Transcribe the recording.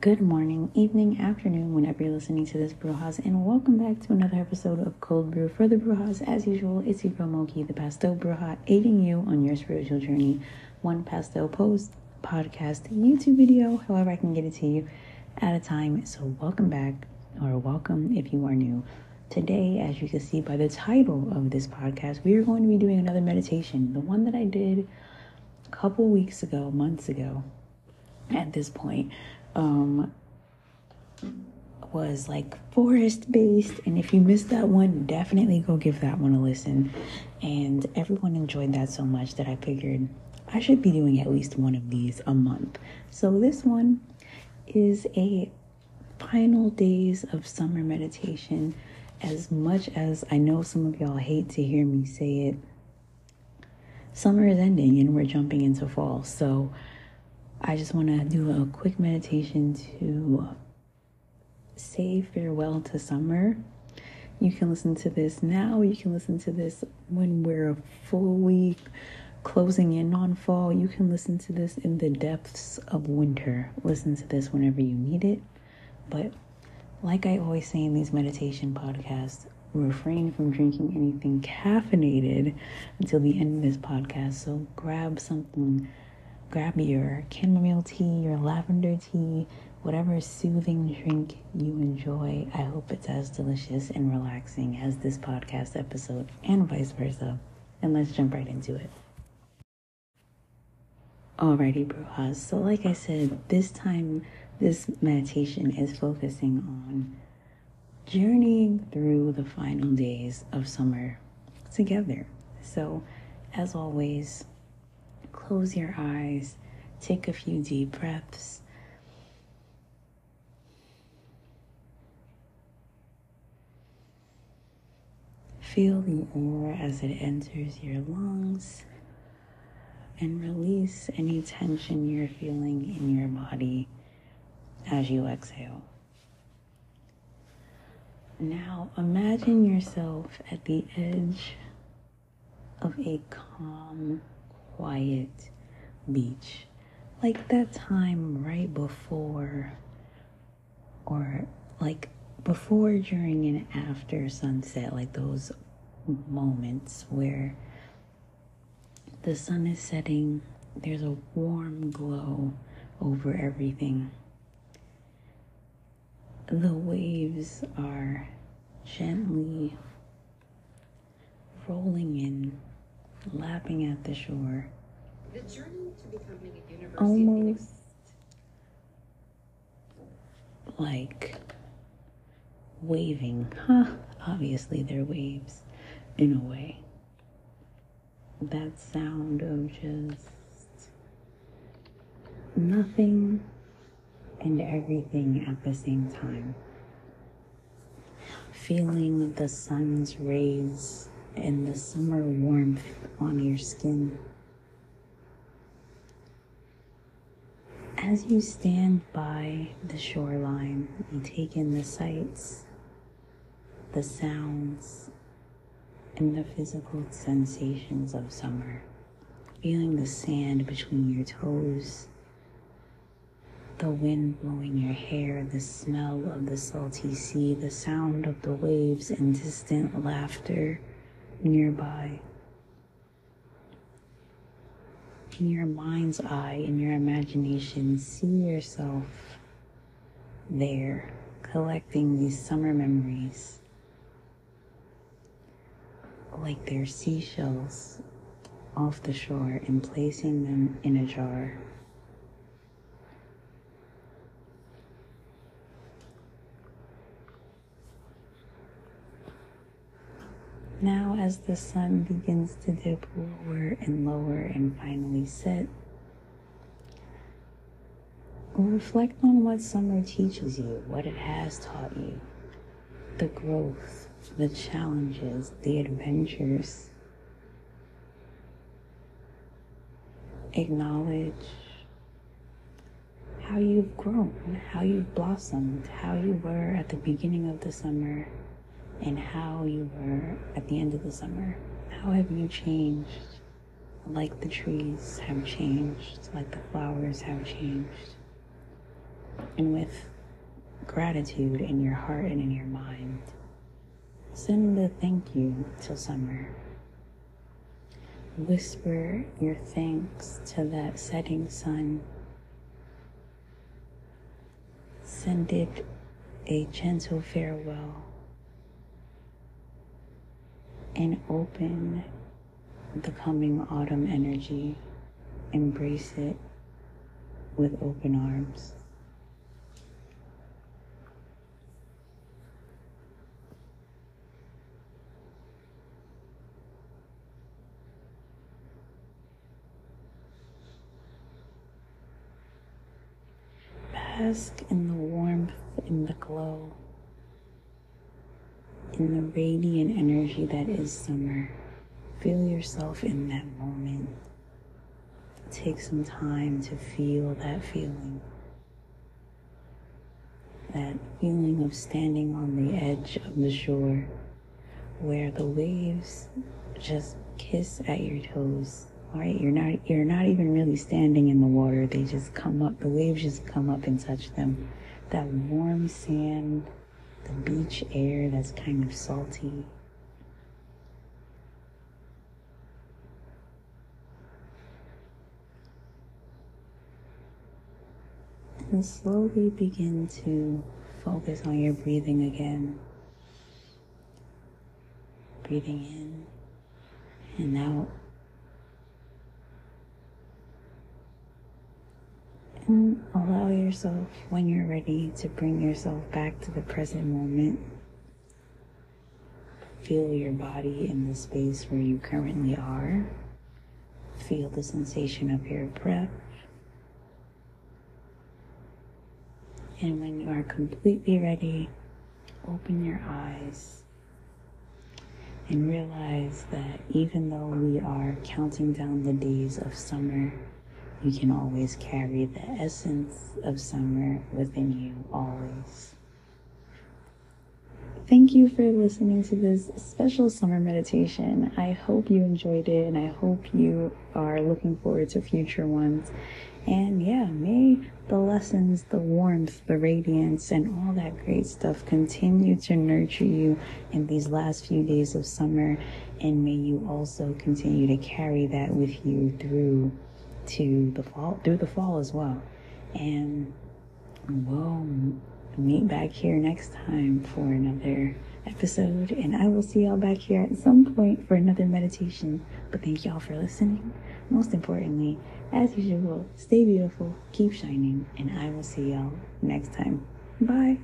Good morning, evening, afternoon, whenever you're listening to this Brujas, and welcome back to another episode of Cold Brew for the Brujas. As usual, it's your girl Moki, the Pastel Bruja, aiding you on your spiritual journey. One pastel post, podcast, YouTube video, however I can get it to you at a time. So, welcome back, or welcome if you are new. Today, as you can see by the title of this podcast, we are going to be doing another meditation, the one that I did a couple weeks ago, months ago at this point um, was like forest based. And if you missed that one, definitely go give that one a listen. And everyone enjoyed that so much that I figured I should be doing at least one of these a month. So this one is a final days of summer meditation. As much as I know some of y'all hate to hear me say it, summer is ending and we're jumping into fall. So I just want to do a quick meditation to uh, say farewell to summer. You can listen to this now, you can listen to this when we're fully closing in on fall. You can listen to this in the depths of winter. Listen to this whenever you need it. But like I always say in these meditation podcasts, refrain from drinking anything caffeinated until the end of this podcast. So grab something grab your chamomile tea, your lavender tea, whatever soothing drink you enjoy. I hope it's as delicious and relaxing as this podcast episode, and vice versa. And let's jump right into it. Alrighty, brujas. So, like I said, this time, this meditation is focusing on journeying through the final days of summer together. So, as always, close your eyes, take a few deep breaths. Feel the air as it enters your lungs and release any tension you're feeling in your body as you exhale. Now imagine yourself at the edge of a calm quiet beach. Like that time right before, or like before, during, and after sunset, like those moments where the sun is setting, there's a warm glow over everything. The waves are gently rolling in lapping at the shore. The journey to becoming a university almost like waving. Huh? Obviously, they're waves in a way. That sound of just nothing and everything at the same time. Feeling the sun's rays and the summer warmth on your skin. As you stand by the shoreline, you take in the sights, the sounds, and the physical sensations of summer. Feeling the sand between your toes, the wind blowing your hair, the smell of the salty sea, the sound of the waves, and distant laughter nearby. In your mind's eye, in your imagination, see yourself there collecting these summer memories like they're seashells off the shore and placing them in a jar. Now, as the sun begins to dip lower and lower and finally set, reflect on what summer teaches you, what it has taught you, the growth, the challenges, the adventures. Acknowledge how you've grown, how you've blossomed, how you were at the beginning of the summer and how you were at the end of the summer. How have you changed? Like the trees have changed, like the flowers have changed. and with gratitude in your heart and in your mind. Send a thank you to summer. Whisper your thanks to that setting sun. Send it a gentle farewell and open the coming autumn energy. Embrace it with open arms. Bask in the warmth, in the glow, in the radiant energy that is summer. Feel yourself in that moment. Take some time to feel that feeling. That feeling of standing on the edge of the shore where the waves just kiss at your toes right you're not you're not even really standing in the water they just come up the waves just come up and touch them that warm sand the beach air that's kind of salty. And slowly begin to focus on your breathing again. Breathing in and out Allow yourself, when you're ready, to bring yourself back to the present moment. Feel your body in the space where you currently are. Feel the sensation of your breath. And when you are completely ready, open your eyes and realize that even though we are counting down the days of summer, you can always carry the essence of summer within you always. Thank you for listening to this special summer meditation. I hope you enjoyed it and I hope you are looking forward to future ones. And yeah, may the lessons, the warmth, the radiance, and all that great stuff continue to nurture you in these last few days of summer. And may you also continue to carry that with you through to the fall, through the fall as well. And we'll meet back here next time for another episode. And I will see y'all back here at some point for another meditation. But thank y'all for listening. Most importantly, as usual, stay beautiful, keep shining, and I will see y'all next time. Bye.